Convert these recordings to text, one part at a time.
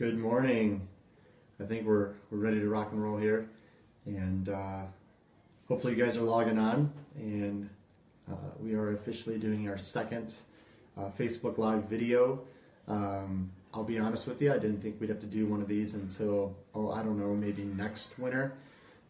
Good morning. I think we're we're ready to rock and roll here, and uh, hopefully you guys are logging on. And uh, we are officially doing our second uh, Facebook Live video. Um, I'll be honest with you, I didn't think we'd have to do one of these until oh I don't know maybe next winter,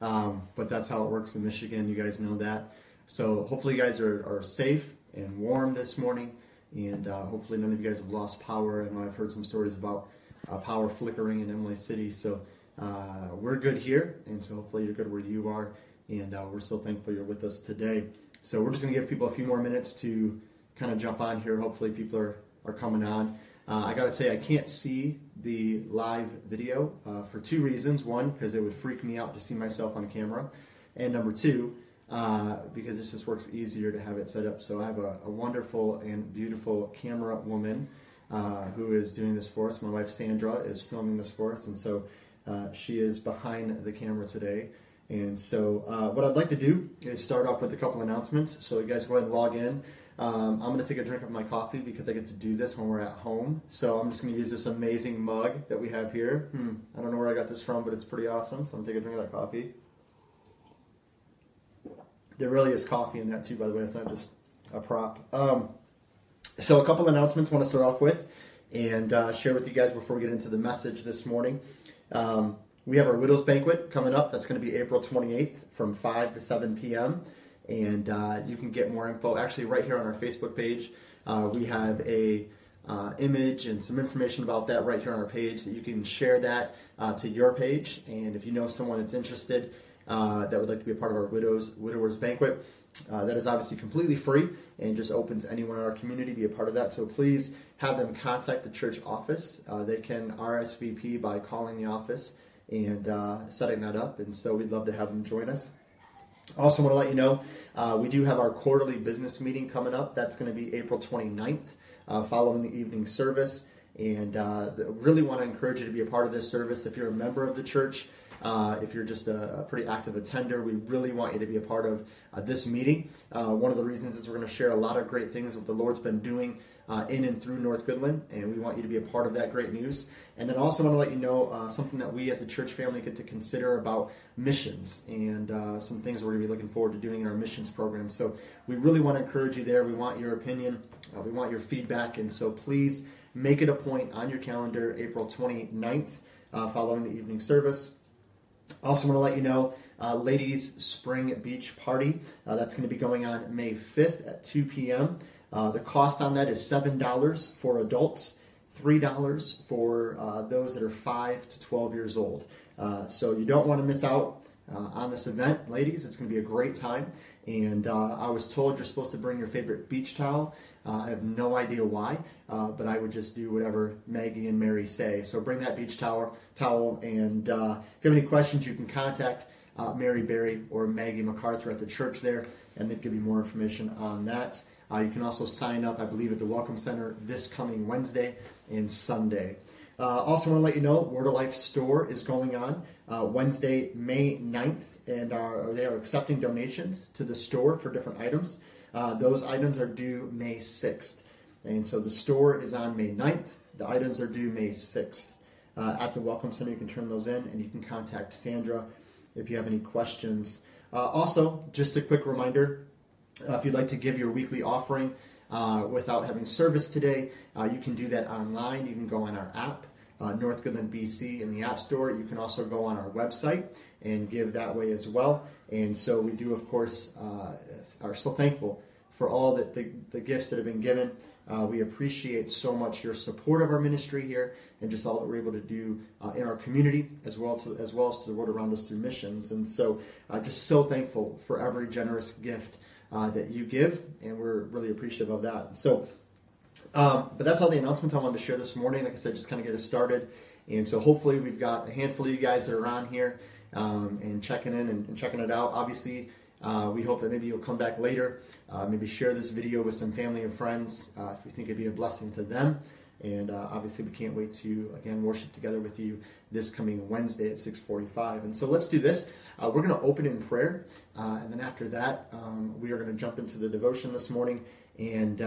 um, but that's how it works in Michigan. You guys know that. So hopefully you guys are, are safe and warm this morning, and uh, hopefully none of you guys have lost power. I know I've heard some stories about uh, power flickering in Imlay City. So uh, we're good here, and so hopefully you're good where you are. And uh, we're so thankful you're with us today. So we're just going to give people a few more minutes to kind of jump on here. Hopefully people are, are coming on. Uh, I got to tell you, I can't see the live video uh, for two reasons. One, because it would freak me out to see myself on camera. And number two, uh, because it just works easier to have it set up. So I have a, a wonderful and beautiful camera woman uh, who is doing this for us. My wife Sandra is filming this for us, and so uh, she is behind the camera today. And so, uh, what I'd like to do is start off with a couple announcements. So, you guys go ahead and log in. Um, I'm going to take a drink of my coffee because I get to do this when we're at home. So, I'm just going to use this amazing mug that we have here. Hmm. I don't know where I got this from, but it's pretty awesome. So, I'm going to take a drink of that coffee. There really is coffee in that, too, by the way. It's not just a prop. Um, so, a couple announcements I want to start off with and uh, share with you guys before we get into the message this morning. Um, we have our Widows Banquet coming up. That's going to be April 28th from 5 to 7 p.m. And uh, you can get more info actually right here on our Facebook page. Uh, we have a uh, image and some information about that right here on our page that you can share that uh, to your page. And if you know someone that's interested uh, that would like to be a part of our Widows Widowers Banquet, uh, that is obviously completely free and just opens anyone in our community to be a part of that. So please have them contact the church office. Uh, they can RSVP by calling the office and uh, setting that up. And so we'd love to have them join us. Also, want to let you know uh, we do have our quarterly business meeting coming up. That's going to be April 29th, uh, following the evening service. And uh, really want to encourage you to be a part of this service. If you're a member of the church, uh, if you're just a, a, pretty active attender, we really want you to be a part of uh, this meeting. Uh, one of the reasons is we're going to share a lot of great things that the Lord's been doing uh, in and through North Goodland, and we want you to be a part of that great news. And then also want to let you know uh, something that we as a church family get to consider about missions and uh, some things we're going to be looking forward to doing in our missions program. So we really want to encourage you there. We want your opinion, we want your feedback, and so please make it a point on your calendar, April 29th, following the evening service. Also, want to let you know, uh, ladies' spring beach party. Uh, that's going to be going on May 5th at 2 p.m. Uh, the cost on that is $7 for adults, $3 for uh, those that are 5 to 12 years old. Uh, so you don't want to miss out uh, on this event, ladies. It's going to be a great time. And I was told you're supposed to bring your favorite beach towel. Uh, I have no idea why, uh, but I would just do whatever Maggie and Mary say. So bring that beach towel, towel and uh, if you have any questions, you can contact uh, Mary Berry or Maggie MacArthur at the church there, and they'll give you more information on that. Uh, you can also sign up, I believe, at the Welcome Center this coming Wednesday and Sunday. Uh, also, want to let you know, Word of Life store is going on Wednesday, May 9th, and they are accepting donations to the store for different items. Uh, those items are due May 6th. And so the store is on May 9th. The items are due May 6th. Uh, at the Welcome Center, you can turn those in and you can contact Sandra if you have any questions. Uh, also, just a quick reminder uh, if you'd like to give your weekly offering uh, without having service today, uh, you can do that online. You can go on our app. North Goodland BC in the App Store. You can also go on our website and give that way as well. And so we do, of course, uh, are so thankful for all that the, the gifts that have been given. Uh, we appreciate so much your support of our ministry here and just all that we're able to do uh, in our community as well to, as well as to the world around us through missions. And so, uh, just so thankful for every generous gift uh, that you give, and we're really appreciative of that. So, um, but that's all the announcements I wanted to share this morning. Like I said, just kind of get us started. And so, hopefully, we've got a handful of you guys that are on here um, and checking in and, and checking it out. Obviously, uh, we hope that maybe you'll come back later, uh, maybe share this video with some family and friends uh, if you think it'd be a blessing to them. And uh, obviously, we can't wait to again worship together with you this coming Wednesday at 6:45. And so let's do this. Uh, we're going to open in prayer, uh, and then after that, um, we are going to jump into the devotion this morning. And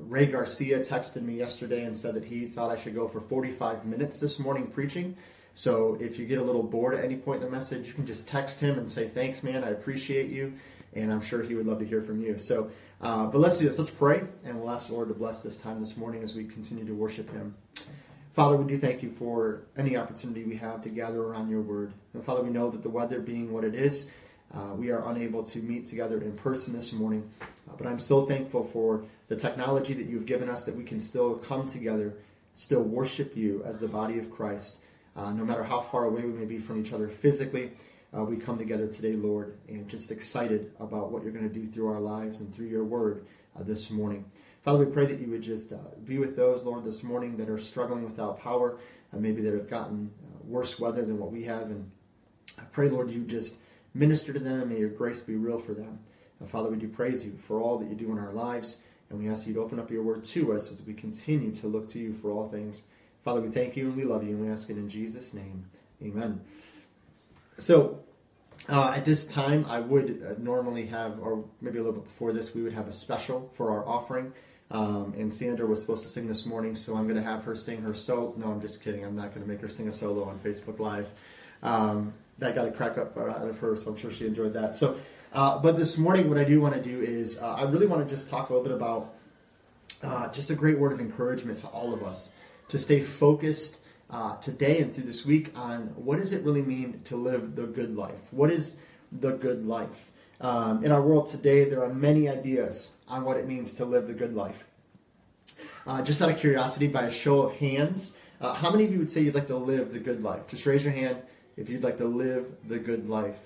Ray Garcia texted me yesterday and said that he thought I should go for 45 minutes this morning preaching. So if you get a little bored at any point in the message, you can just text him and say, Thanks, man, I appreciate you. And I'm sure he would love to hear from you. So, uh, but let's do this. Let's pray, and we'll ask the Lord to bless this time this morning as we continue to worship him. Father, we do thank you for any opportunity we have to gather around your word. And Father, we know that the weather being what it is, uh, we are unable to meet together in person this morning. Uh, but I'm so thankful for the technology that you've given us that we can still come together, still worship you as the body of Christ. Uh, no matter how far away we may be from each other physically, uh, we come together today, Lord, and just excited about what you're going to do through our lives and through your word uh, this morning. Father, we pray that you would just uh, be with those, Lord, this morning that are struggling without power, and maybe that have gotten uh, worse weather than what we have. And I pray, Lord, you just minister to them and may your grace be real for them. Father, we do praise you for all that you do in our lives, and we ask you to open up your word to us as we continue to look to you for all things. Father, we thank you and we love you, and we ask it in Jesus' name. Amen. So, uh, at this time, I would uh, normally have, or maybe a little bit before this, we would have a special for our offering. Um, and Sandra was supposed to sing this morning, so I'm going to have her sing her solo. No, I'm just kidding. I'm not going to make her sing a solo on Facebook Live. Um, that got a crack up out of her, so I'm sure she enjoyed that. So, uh, but this morning, what I do want to do is uh, I really want to just talk a little bit about uh, just a great word of encouragement to all of us to stay focused uh, today and through this week on what does it really mean to live the good life? What is the good life? Um, in our world today, there are many ideas on what it means to live the good life. Uh, just out of curiosity, by a show of hands, uh, how many of you would say you'd like to live the good life? Just raise your hand if you'd like to live the good life.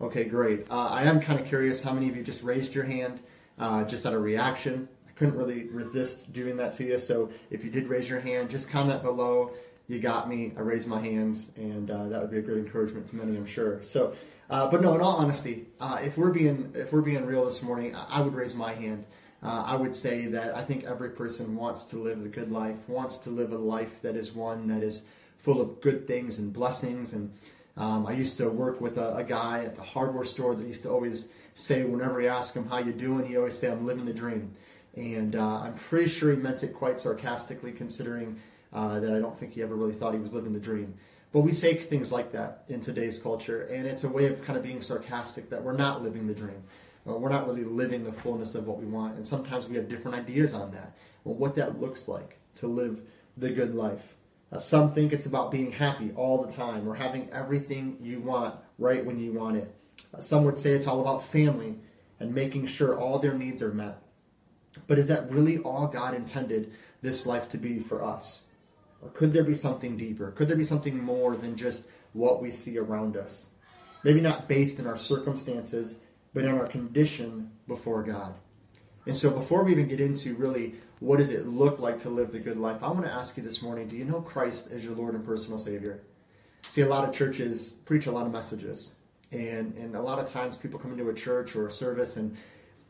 Okay, great. Uh, I am kind of curious how many of you just raised your hand uh, just out of reaction. Couldn't really resist doing that to you. So if you did raise your hand, just comment below. You got me. I raised my hands, and uh, that would be a great encouragement to many, I'm sure. So, uh, but no, in all honesty, uh, if we're being if we're being real this morning, I would raise my hand. Uh, I would say that I think every person wants to live the good life, wants to live a life that is one that is full of good things and blessings. And um, I used to work with a, a, guy at the hardware store that used to always say, whenever you ask him how you doing, he always say, "I'm living the dream." And uh, I'm pretty sure he meant it quite sarcastically, considering uh, that I don't think he ever really thought he was living the dream. But we say things like that in today's culture, and it's a way of kind of being sarcastic that we're not living the dream. Uh, we're not really living the fullness of what we want. And sometimes we have different ideas on that, on what that looks like to live the good life. Uh, some think it's about being happy all the time or having everything you want right when you want it. Uh, some would say it's all about family and making sure all their needs are met. But is that really all God intended this life to be for us? Or could there be something deeper? Could there be something more than just what we see around us? Maybe not based in our circumstances, but in our condition before God. And so, before we even get into really what does it look like to live the good life, I want to ask you this morning do you know Christ as your Lord and personal Savior? See, a lot of churches preach a lot of messages. And, and a lot of times people come into a church or a service and,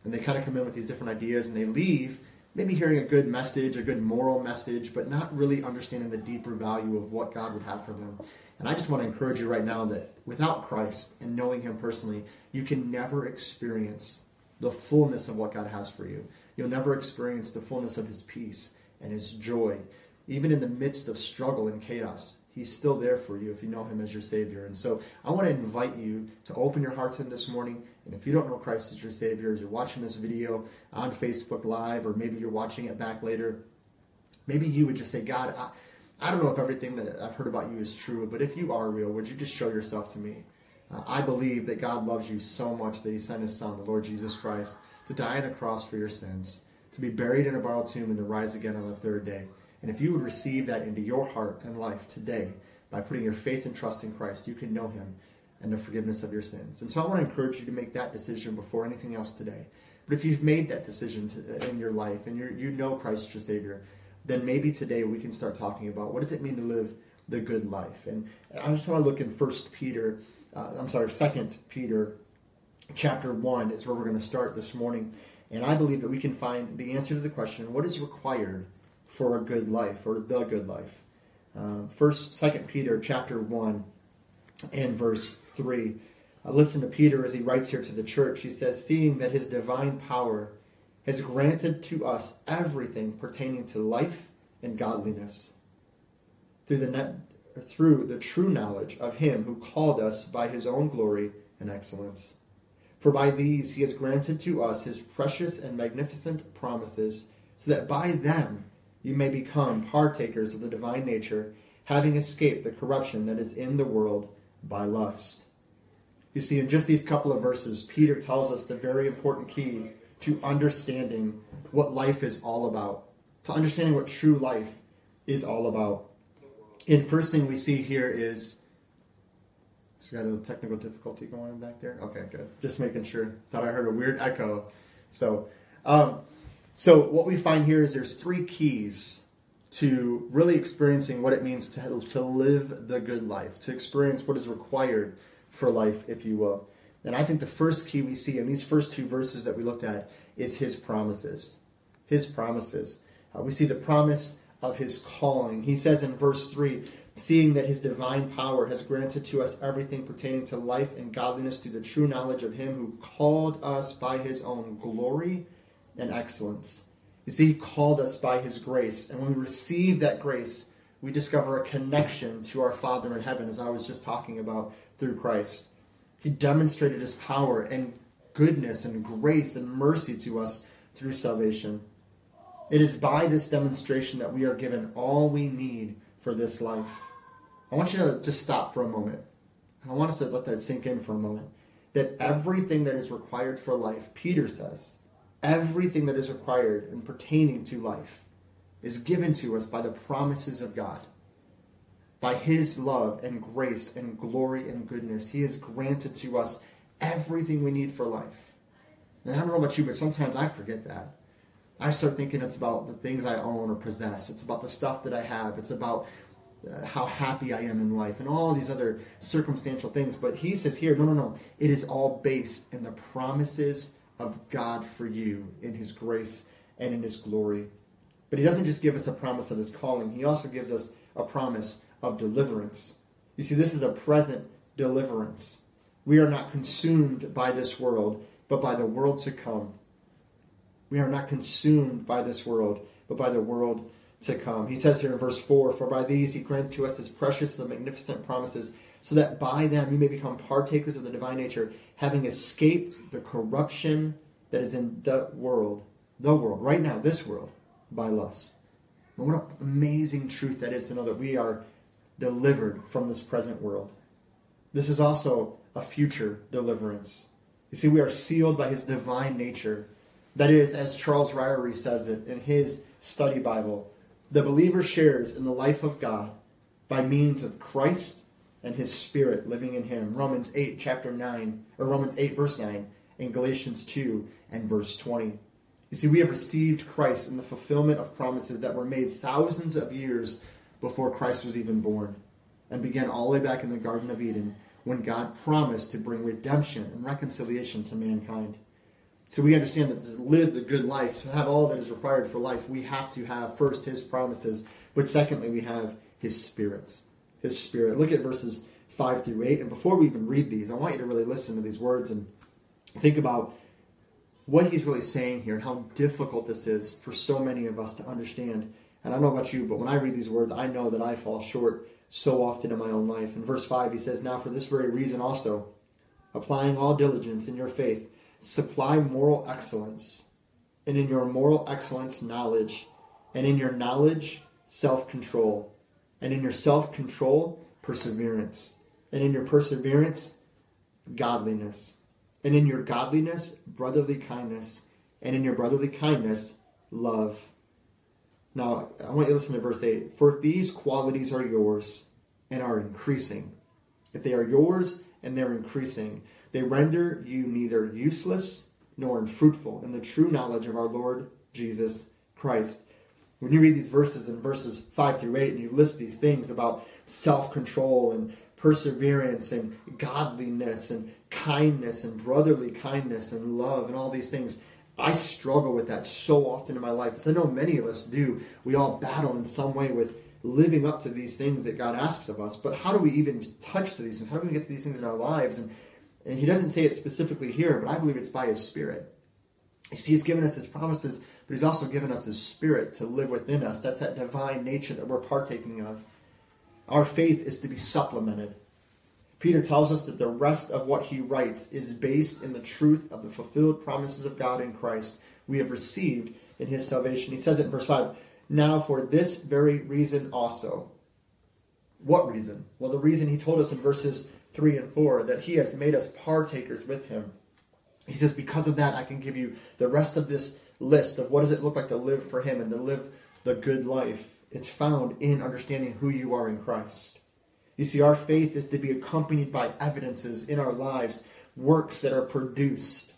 and they kind of come in with these different ideas and they leave maybe hearing a good message, a good moral message, but not really understanding the deeper value of what God would have for them. And I just want to encourage you right now that without Christ and knowing Him personally, you can never experience the fullness of what God has for you. You'll never experience the fullness of His peace and His joy. Even in the midst of struggle and chaos, He's still there for you if you know Him as your Savior. And so I want to invite you to open your heart to Him this morning. And if you don't know Christ as your Savior, as you're watching this video on Facebook Live, or maybe you're watching it back later, maybe you would just say, God, I, I don't know if everything that I've heard about you is true, but if you are real, would you just show yourself to me? Uh, I believe that God loves you so much that He sent His Son, the Lord Jesus Christ, to die on a cross for your sins, to be buried in a borrowed tomb, and to rise again on the third day. And if you would receive that into your heart and life today by putting your faith and trust in Christ, you can know Him and the forgiveness of your sins. And so I want to encourage you to make that decision before anything else today. But if you've made that decision to, in your life and you know Christ your Savior, then maybe today we can start talking about what does it mean to live the good life. And I just want to look in First Peter, uh, I'm sorry, Second Peter, chapter one is where we're going to start this morning. And I believe that we can find the answer to the question: What is required for a good life or the good life? Uh, first, Second Peter, chapter one, and verse three. Uh, listen to Peter as he writes here to the church. He says, "Seeing that His divine power." has granted to us everything pertaining to life and godliness through the net, through the true knowledge of him who called us by his own glory and excellence. For by these he has granted to us his precious and magnificent promises, so that by them you may become partakers of the divine nature, having escaped the corruption that is in the world by lust. You see, in just these couple of verses, Peter tells us the very important key to understanding what life is all about, to understanding what true life is all about. And first thing we see here is it's got a little technical difficulty going on back there. Okay, good. Just making sure. Thought I heard a weird echo. So, um, so what we find here is there's three keys to really experiencing what it means to to live the good life, to experience what is required for life, if you will. And I think the first key we see in these first two verses that we looked at is His promises. His promises. Uh, we see the promise of His calling. He says in verse three seeing that his divine power has granted to us everything pertaining to life and godliness through the true knowledge of him who called us by his own glory and excellence. You see, he called us by his grace, and when we receive that grace, we discover a connection to our Father in heaven, as I was just talking about through Christ. He demonstrated his power and goodness and grace and mercy to us through salvation. It is by this demonstration that we are given all we need for this life. I want you to just stop for a moment. I want us to let that sink in for a moment. That everything that is required for life, Peter says, everything that is required and pertaining to life is given to us by the promises of God. By his love and grace and glory and goodness, he has granted to us everything we need for life. And I don't know about you, but sometimes I forget that. I start thinking it's about the things I own or possess. It's about the stuff that I have. It's about uh, how happy I am in life and all these other circumstantial things. But he says here, no, no, no. It is all based in the promises of God for you in his grace and in his glory. But he doesn't just give us a promise of his calling, he also gives us a promise of deliverance. You see, this is a present deliverance. We are not consumed by this world, but by the world to come. We are not consumed by this world, but by the world to come. He says here in verse 4 For by these he granted to us his precious and magnificent promises, so that by them you may become partakers of the divine nature, having escaped the corruption that is in the world, the world, right now, this world, by lust. And what an amazing truth that is to know that we are delivered from this present world. This is also a future deliverance. You see, we are sealed by his divine nature. That is, as Charles Ryrie says it in his study Bible, the believer shares in the life of God by means of Christ and his spirit living in him. Romans 8 chapter 9 or Romans 8 verse 9 and Galatians 2 and verse 20. You see, we have received Christ in the fulfillment of promises that were made thousands of years before Christ was even born and began all the way back in the Garden of Eden when God promised to bring redemption and reconciliation to mankind. So we understand that to live the good life, to have all that is required for life, we have to have first His promises, but secondly, we have His Spirit. His Spirit. Look at verses 5 through 8. And before we even read these, I want you to really listen to these words and think about what he's really saying here and how difficult this is for so many of us to understand. And I don't know about you, but when I read these words, I know that I fall short so often in my own life. In verse 5, he says, Now for this very reason also, applying all diligence in your faith, supply moral excellence, and in your moral excellence, knowledge, and in your knowledge, self control, and in your self control, perseverance, and in your perseverance, godliness, and in your godliness, brotherly kindness, and in your brotherly kindness, love. Now, I want you to listen to verse 8. For if these qualities are yours and are increasing, if they are yours and they're increasing, they render you neither useless nor unfruitful in the true knowledge of our Lord Jesus Christ. When you read these verses in verses 5 through 8 and you list these things about self control and perseverance and godliness and kindness and brotherly kindness and love and all these things, I struggle with that so often in my life. As I know many of us do, we all battle in some way with living up to these things that God asks of us. But how do we even touch to these things? How do we get to these things in our lives? And and he doesn't say it specifically here, but I believe it's by his Spirit. He's given us His promises, but He's also given us His Spirit to live within us. That's that divine nature that we're partaking of. Our faith is to be supplemented. Peter tells us that the rest of what he writes is based in the truth of the fulfilled promises of God in Christ we have received in his salvation. He says it in verse 5 Now, for this very reason also. What reason? Well, the reason he told us in verses 3 and 4 that he has made us partakers with him. He says, Because of that, I can give you the rest of this list of what does it look like to live for him and to live the good life. It's found in understanding who you are in Christ. You see, our faith is to be accompanied by evidences in our lives, works that are produced.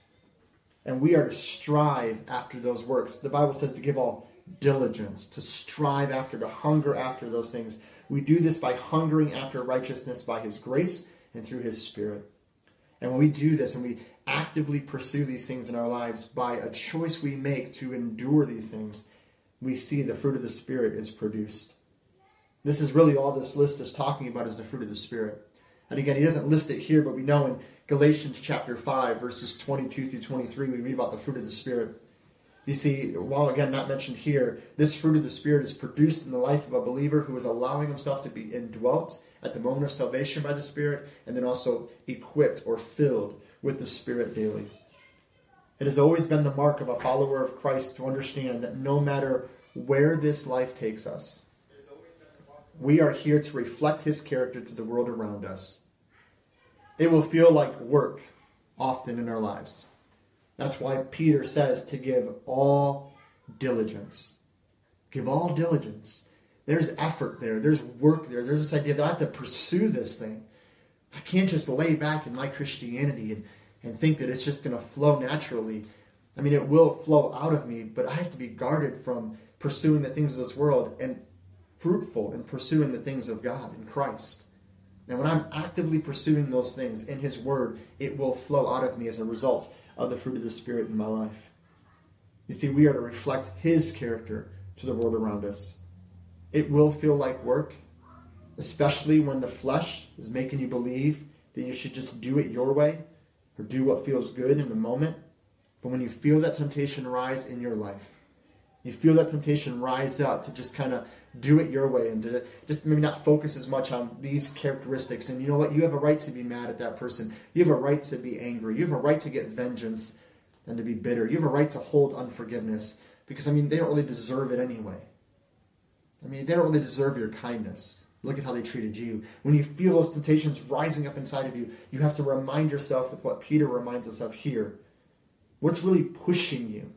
And we are to strive after those works. The Bible says to give all diligence, to strive after, to hunger after those things. We do this by hungering after righteousness by His grace and through His Spirit. And when we do this and we actively pursue these things in our lives by a choice we make to endure these things, we see the fruit of the Spirit is produced. This is really all this list is talking about is the fruit of the Spirit. And again, he doesn't list it here, but we know in Galatians chapter 5, verses 22 through 23, we read about the fruit of the Spirit. You see, while again not mentioned here, this fruit of the Spirit is produced in the life of a believer who is allowing himself to be indwelt at the moment of salvation by the Spirit, and then also equipped or filled with the Spirit daily. It has always been the mark of a follower of Christ to understand that no matter where this life takes us, we are here to reflect his character to the world around us. It will feel like work often in our lives. That's why Peter says to give all diligence. Give all diligence. There's effort there, there's work there, there's this idea that I have to pursue this thing. I can't just lay back in my Christianity and, and think that it's just going to flow naturally. I mean, it will flow out of me, but I have to be guarded from pursuing the things of this world and fruitful in pursuing the things of God in Christ. And when I'm actively pursuing those things in His Word, it will flow out of me as a result of the fruit of the Spirit in my life. You see, we are to reflect His character to the world around us. It will feel like work, especially when the flesh is making you believe that you should just do it your way or do what feels good in the moment. But when you feel that temptation rise in your life, you feel that temptation rise up to just kind of do it your way and just maybe not focus as much on these characteristics. And you know what? You have a right to be mad at that person. You have a right to be angry. You have a right to get vengeance and to be bitter. You have a right to hold unforgiveness because, I mean, they don't really deserve it anyway. I mean, they don't really deserve your kindness. Look at how they treated you. When you feel those temptations rising up inside of you, you have to remind yourself with what Peter reminds us of here. What's really pushing you?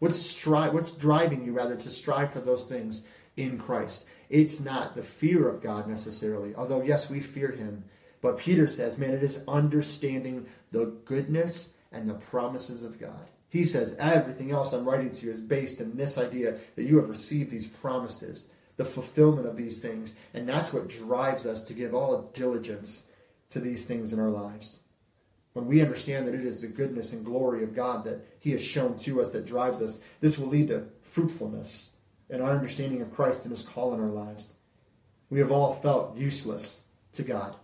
What's, stri- what's driving you, rather, to strive for those things in Christ? It's not the fear of God necessarily, although, yes, we fear Him. But Peter says, man, it is understanding the goodness and the promises of God. He says, everything else I'm writing to you is based in this idea that you have received these promises, the fulfillment of these things. And that's what drives us to give all diligence to these things in our lives when we understand that it is the goodness and glory of God that He has shown to us that drives us, this will lead to fruitfulness in our understanding of Christ and His call in our lives. We have all felt useless to God.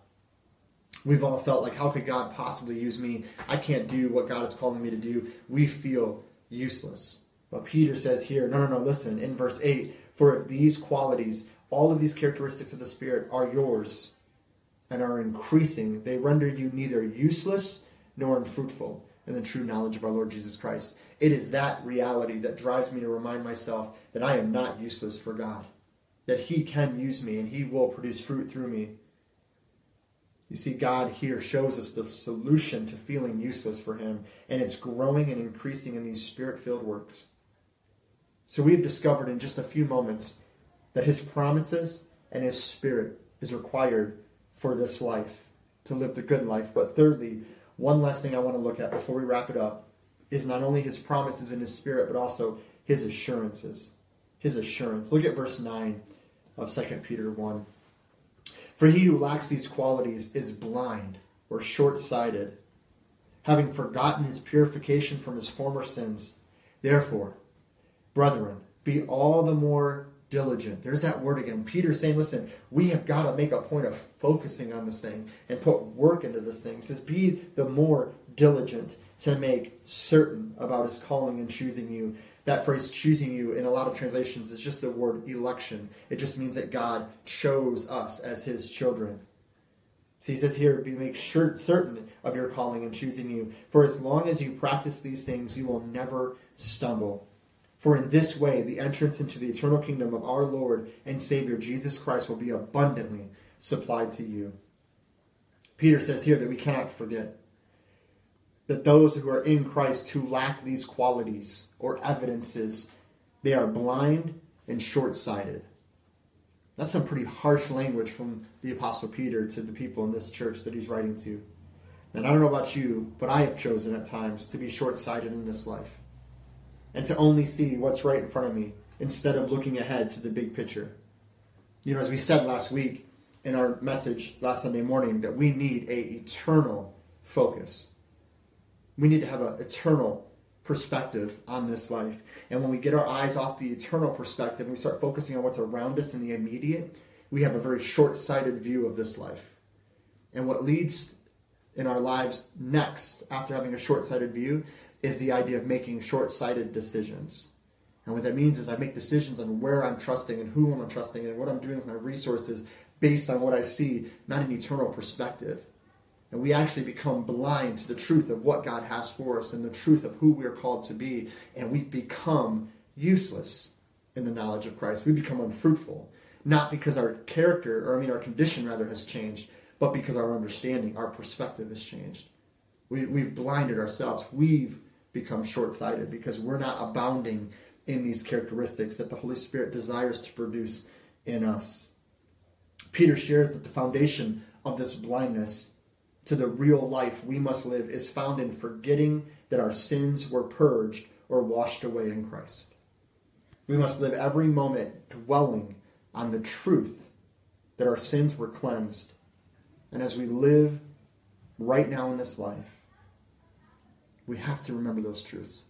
We've all felt like, how could God possibly use me? I can't do what God is calling me to do. We feel useless. But Peter says here, no, no, no, listen, in verse 8, for if these qualities, all of these characteristics of the Spirit are yours, and are increasing, they render you neither useless nor unfruitful in the true knowledge of our Lord Jesus Christ. It is that reality that drives me to remind myself that I am not useless for God, that He can use me and He will produce fruit through me. You see, God here shows us the solution to feeling useless for Him, and it's growing and increasing in these spirit filled works. So we have discovered in just a few moments that His promises and His Spirit is required for this life, to live the good life. But thirdly, one last thing I want to look at before we wrap it up is not only his promises in his spirit, but also his assurances. His assurance. Look at verse 9 of 2 Peter 1. For he who lacks these qualities is blind or short sighted, having forgotten his purification from his former sins. Therefore, brethren, be all the more diligent. There's that word again. Peter's saying, listen, we have got to make a point of focusing on this thing and put work into this thing. He says, be the more diligent to make certain about his calling and choosing you. That phrase, choosing you, in a lot of translations, is just the word election. It just means that God chose us as his children. So he says here, be make sure, certain of your calling and choosing you. For as long as you practice these things, you will never stumble. For in this way, the entrance into the eternal kingdom of our Lord and Savior Jesus Christ will be abundantly supplied to you. Peter says here that we cannot forget that those who are in Christ who lack these qualities or evidences, they are blind and short sighted. That's some pretty harsh language from the Apostle Peter to the people in this church that he's writing to. And I don't know about you, but I have chosen at times to be short sighted in this life and to only see what's right in front of me instead of looking ahead to the big picture. You know, as we said last week in our message last Sunday morning, that we need a eternal focus. We need to have an eternal perspective on this life. And when we get our eyes off the eternal perspective and we start focusing on what's around us in the immediate, we have a very short sighted view of this life. And what leads in our lives next, after having a short sighted view, is the idea of making short sighted decisions. And what that means is I make decisions on where I'm trusting and who I'm trusting and what I'm doing with my resources based on what I see, not an eternal perspective. And we actually become blind to the truth of what God has for us and the truth of who we are called to be. And we become useless in the knowledge of Christ. We become unfruitful. Not because our character, or I mean our condition rather, has changed, but because our understanding, our perspective has changed. We, we've blinded ourselves. We've become short sighted because we're not abounding in these characteristics that the Holy Spirit desires to produce in us. Peter shares that the foundation of this blindness to the real life we must live is found in forgetting that our sins were purged or washed away in Christ. We must live every moment dwelling on the truth that our sins were cleansed. And as we live right now in this life, we have to remember those truths.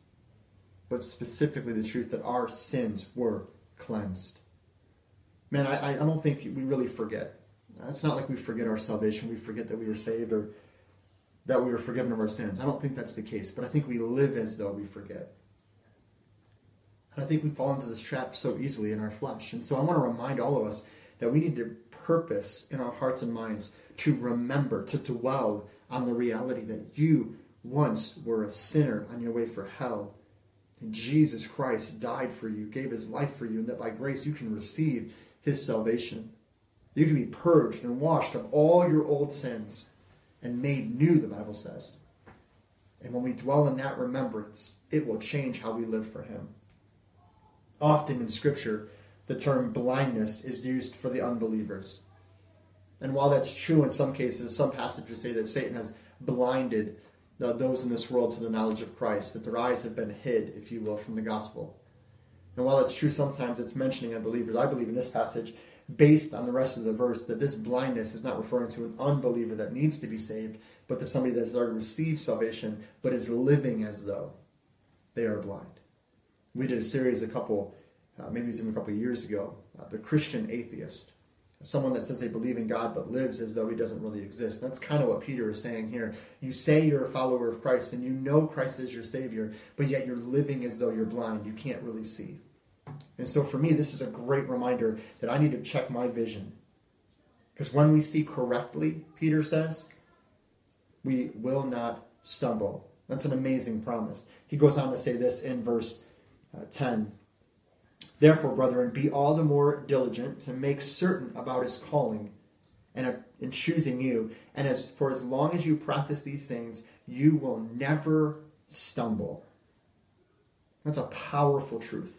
But specifically, the truth that our sins were cleansed. Man, I, I don't think we really forget. It's not like we forget our salvation, we forget that we were saved or that we were forgiven of our sins. I don't think that's the case, but I think we live as though we forget. And I think we fall into this trap so easily in our flesh. And so I want to remind all of us that we need to purpose in our hearts and minds to remember, to dwell on the reality that you once were a sinner on your way for hell. And Jesus Christ died for you, gave his life for you, and that by grace you can receive his salvation. You can be purged and washed of all your old sins and made new, the Bible says. And when we dwell in that remembrance, it will change how we live for him. Often in Scripture, the term blindness is used for the unbelievers. And while that's true in some cases, some passages say that Satan has blinded those in this world to the knowledge of Christ, that their eyes have been hid, if you will, from the gospel. And while it's true sometimes it's mentioning unbelievers, I believe in this passage, based on the rest of the verse, that this blindness is not referring to an unbeliever that needs to be saved, but to somebody that has already received salvation, but is living as though they are blind. We did a series a couple, uh, maybe even a couple years ago, uh, The Christian Atheist someone that says they believe in God but lives as though he doesn't really exist. That's kind of what Peter is saying here. You say you're a follower of Christ and you know Christ is your Savior, but yet you're living as though you're blind. You can't really see. And so for me, this is a great reminder that I need to check my vision. Because when we see correctly, Peter says, we will not stumble. That's an amazing promise. He goes on to say this in verse uh, 10 Therefore, brethren, be all the more diligent to make certain about his calling and uh, in choosing you. And as for as long as you practice these things, you will never stumble. That's a powerful truth.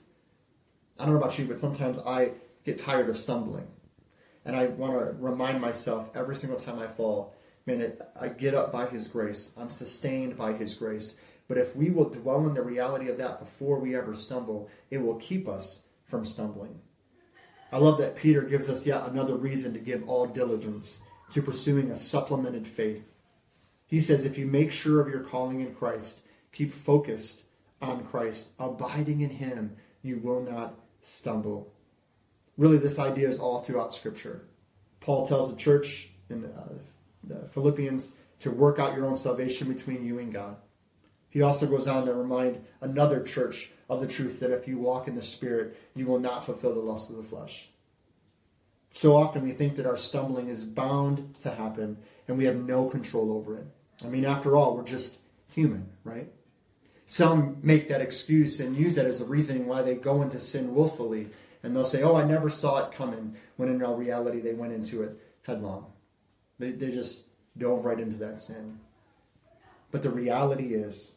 I don't know about you, but sometimes I get tired of stumbling. And I want to remind myself every single time I fall, man, it, I get up by His grace. I'm sustained by His grace. But if we will dwell in the reality of that before we ever stumble, it will keep us from stumbling. I love that Peter gives us yet another reason to give all diligence to pursuing a supplemented faith. He says, if you make sure of your calling in Christ, keep focused on Christ, abiding in Him, you will not stumble. Really, this idea is all throughout Scripture. Paul tells the church in uh, the Philippians to work out your own salvation between you and God. He also goes on to remind another church of the truth that if you walk in the Spirit, you will not fulfill the lust of the flesh. So often we think that our stumbling is bound to happen and we have no control over it. I mean, after all, we're just human, right? Some make that excuse and use that as a reasoning why they go into sin willfully. And they'll say, oh, I never saw it coming, when in reality they went into it headlong. They, they just dove right into that sin. But the reality is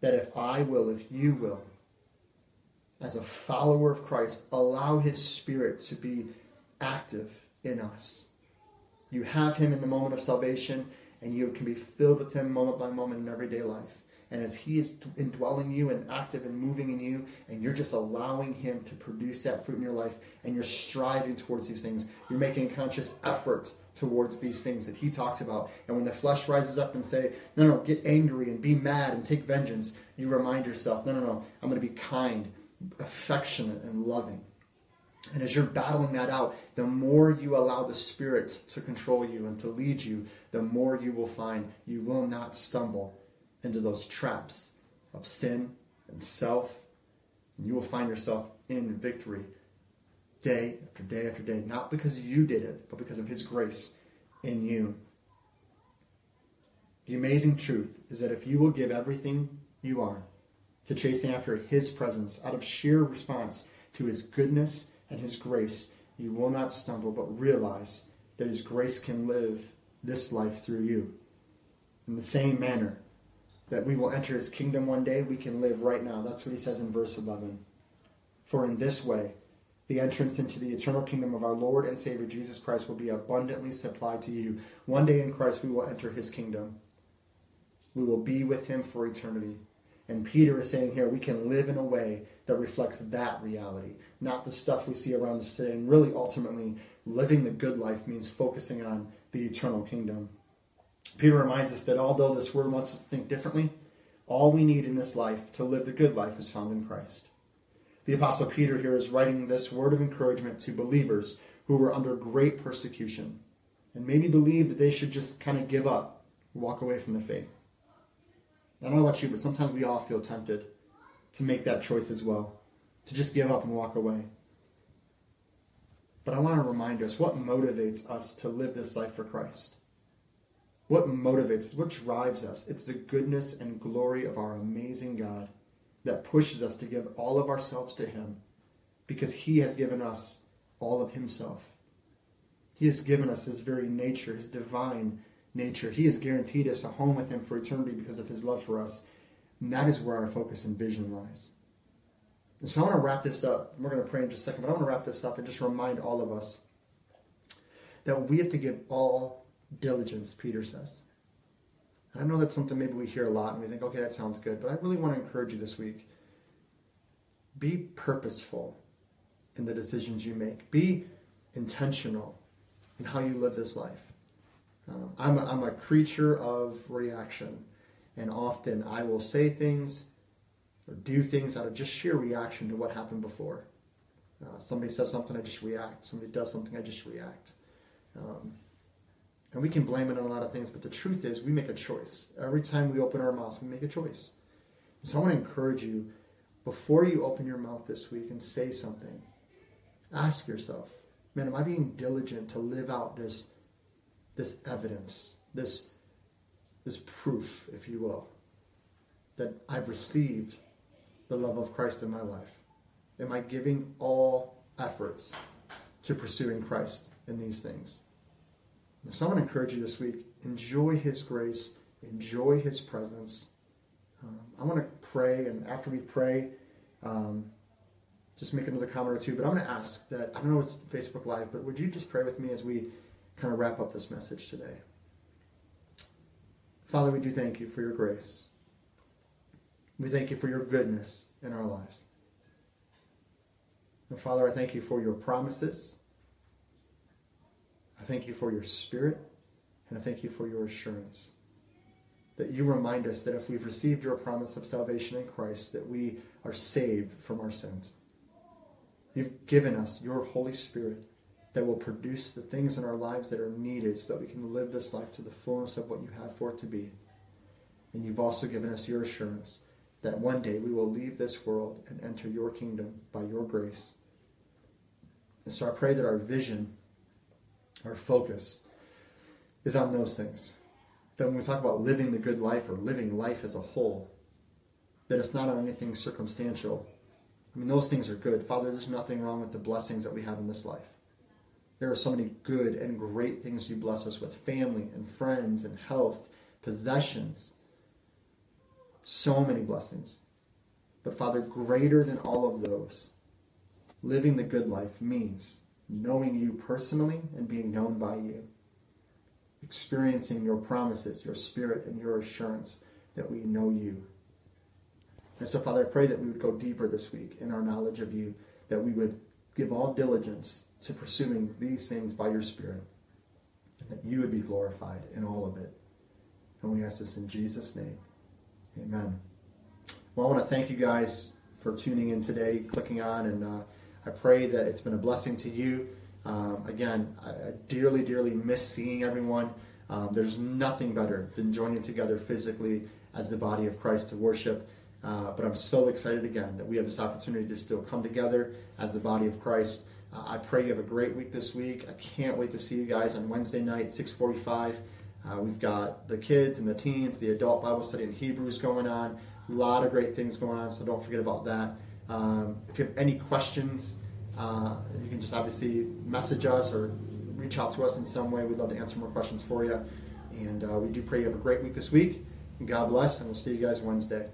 that if I will, if you will, as a follower of Christ, allow His Spirit to be active in us. You have Him in the moment of salvation, and you can be filled with Him moment by moment in everyday life. And as He is indwelling you and active and moving in you, and you're just allowing Him to produce that fruit in your life, and you're striving towards these things, you're making conscious effort towards these things that He talks about. And when the flesh rises up and say, "No, no, get angry and be mad and take vengeance," you remind yourself, "No, no, no, I'm going to be kind, affectionate, and loving." And as you're battling that out, the more you allow the Spirit to control you and to lead you, the more you will find you will not stumble into those traps of sin and self. And you will find yourself in victory day after day after day, not because you did it, but because of His grace in you. The amazing truth is that if you will give everything you are to chasing after His presence out of sheer response to His goodness and His grace, you will not stumble, but realize that His grace can live this life through you. In the same manner that we will enter His kingdom one day, we can live right now. That's what He says in verse 11. For in this way, the entrance into the eternal kingdom of our Lord and Savior Jesus Christ will be abundantly supplied to you. One day in Christ, we will enter His kingdom. We will be with Him for eternity. And Peter is saying here, we can live in a way that reflects that reality, not the stuff we see around us today. And really, ultimately, living the good life means focusing on the eternal kingdom. Peter reminds us that although this world wants us to think differently, all we need in this life to live the good life is found in Christ. The Apostle Peter here is writing this word of encouragement to believers who were under great persecution and maybe believed that they should just kind of give up, walk away from the faith. I don't know about you, but sometimes we all feel tempted to make that choice as well, to just give up and walk away. But I want to remind us what motivates us to live this life for Christ. What motivates us, what drives us? It's the goodness and glory of our amazing God that pushes us to give all of ourselves to Him because He has given us all of Himself. He has given us His very nature, His divine nature. He has guaranteed us a home with Him for eternity because of His love for us. And that is where our focus and vision lies. And so I want to wrap this up. We're going to pray in just a second, but I want to wrap this up and just remind all of us that we have to give all diligence, Peter says. I know that's something maybe we hear a lot and we think, okay, that sounds good, but I really want to encourage you this week. Be purposeful in the decisions you make. Be intentional in how you live this life. Um, I'm, a, I'm a creature of reaction, and often I will say things or do things out of just sheer reaction to what happened before. Uh, somebody says something, I just react. Somebody does something, I just react. Um, and we can blame it on a lot of things, but the truth is, we make a choice. Every time we open our mouths, we make a choice. So I want to encourage you before you open your mouth this week and say something, ask yourself, man, am I being diligent to live out this, this evidence, this, this proof, if you will, that I've received the love of Christ in my life? Am I giving all efforts to pursuing Christ in these things? So I want to encourage you this week enjoy His grace, enjoy His presence. Um, I want to pray, and after we pray, um, just make another comment or two. But I'm going to ask that I don't know it's Facebook Live, but would you just pray with me as we kind of wrap up this message today? Father, we do thank you for your grace. We thank you for your goodness in our lives. And Father, I thank you for your promises. I thank you for your spirit, and I thank you for your assurance. That you remind us that if we've received your promise of salvation in Christ, that we are saved from our sins. You've given us your Holy Spirit that will produce the things in our lives that are needed so that we can live this life to the fullness of what you have for it to be. And you've also given us your assurance that one day we will leave this world and enter your kingdom by your grace. And so I pray that our vision, our focus, is on those things. That when we talk about living the good life or living life as a whole, that it's not on anything circumstantial. I mean, those things are good. Father, there's nothing wrong with the blessings that we have in this life. There are so many good and great things you bless us with family and friends and health, possessions. So many blessings. But Father, greater than all of those, living the good life means knowing you personally and being known by you, experiencing your promises, your spirit, and your assurance that we know you. And so, Father, I pray that we would go deeper this week in our knowledge of you, that we would give all diligence to pursuing these things by your Spirit, and that you would be glorified in all of it. And we ask this in Jesus' name. Amen. Well, I want to thank you guys for tuning in today, clicking on, and uh, I pray that it's been a blessing to you. Um, again, I, dearly, dearly miss seeing everyone. Um, there's nothing better than joining together physically as the body of Christ to worship. Uh, but I'm so excited again that we have this opportunity to still come together as the body of Christ. Uh, I pray you have a great week this week. I can't wait to see you guys on Wednesday night, 645. Uh, we've got the kids and the teens, the adult Bible study in Hebrews going on. A lot of great things going on, so don't forget about that. Um, if you have any questions, uh, you can just obviously message us or reach out to us in some way. We'd love to answer more questions for you. And uh, we do pray you have a great week this week. God bless, and we'll see you guys Wednesday.